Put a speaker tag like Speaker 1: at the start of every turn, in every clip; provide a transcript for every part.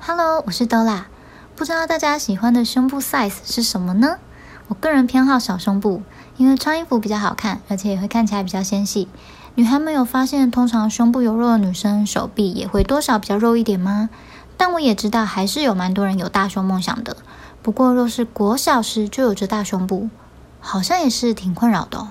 Speaker 1: Hello，我是 Dola。不知道大家喜欢的胸部 size 是什么呢？我个人偏好小胸部，因为穿衣服比较好看，而且也会看起来比较纤细。女孩们有发现，通常胸部有肉的女生，手臂也会多少比较肉一点吗？但我也知道，还是有蛮多人有大胸梦想的。不过，若是国小时就有着大胸部，好像也是挺困扰的。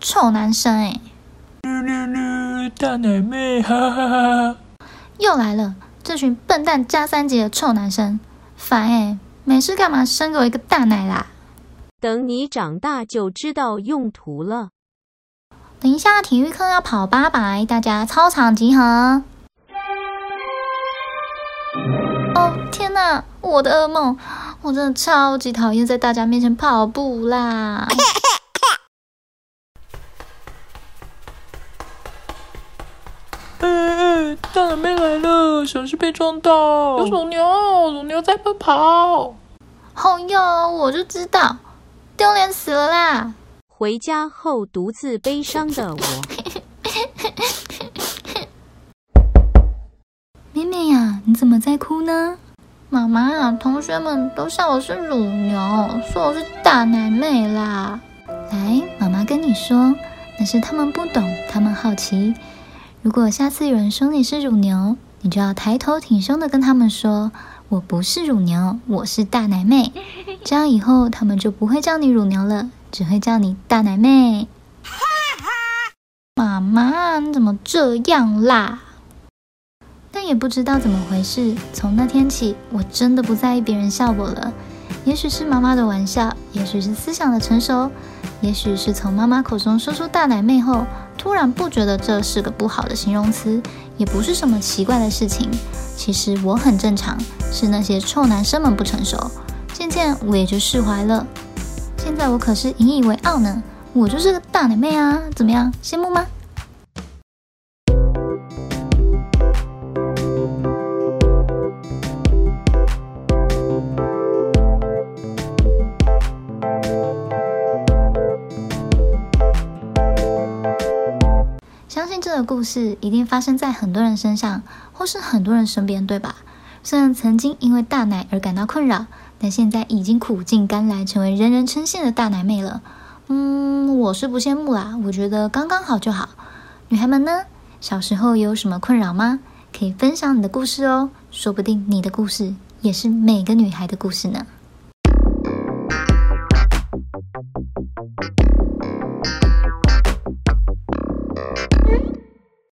Speaker 1: 臭男生哎！
Speaker 2: 噜噜噜，大奶妹，哈哈哈哈！
Speaker 1: 又来了，这群笨蛋加三级的臭男生，烦哎！没事干嘛生给我一个大奶啦？
Speaker 3: 等你长大就知道用途了。
Speaker 1: 等一下，体育课要跑八百，大家操场集合。哦天哪，我的噩梦！我真的超级讨厌在大家面前跑步啦。
Speaker 2: 大奶妹来了，小心被撞到！有乳牛，乳牛在奔跑。
Speaker 1: 好哟，我就知道，丢脸死了啦！
Speaker 3: 回家后独自悲伤的我。
Speaker 1: 妹妹呀，你怎么在哭呢？妈妈，同学们都笑我是乳牛，说我是大奶妹啦。来，妈妈跟你说，那是他们不懂，他们好奇。如果下次有人说你是乳牛，你就要抬头挺胸的跟他们说：“我不是乳牛，我是大奶妹。”这样以后他们就不会叫你乳牛了，只会叫你大奶妹。妈妈，你怎么这样啦？但也不知道怎么回事，从那天起，我真的不在意别人笑我了。也许是妈妈的玩笑，也许是思想的成熟，也许是从妈妈口中说出大奶妹后。突然不觉得这是个不好的形容词，也不是什么奇怪的事情。其实我很正常，是那些臭男生们不成熟。渐渐我也就释怀了。现在我可是引以为傲呢，我就是个大奶妹啊！怎么样，羡慕吗？相信这个故事一定发生在很多人身上，或是很多人身边，对吧？虽然曾经因为大奶而感到困扰，但现在已经苦尽甘来，成为人人称羡的大奶妹了。嗯，我是不羡慕啦，我觉得刚刚好就好。女孩们呢？小时候有什么困扰吗？可以分享你的故事哦，说不定你的故事也是每个女孩的故事呢。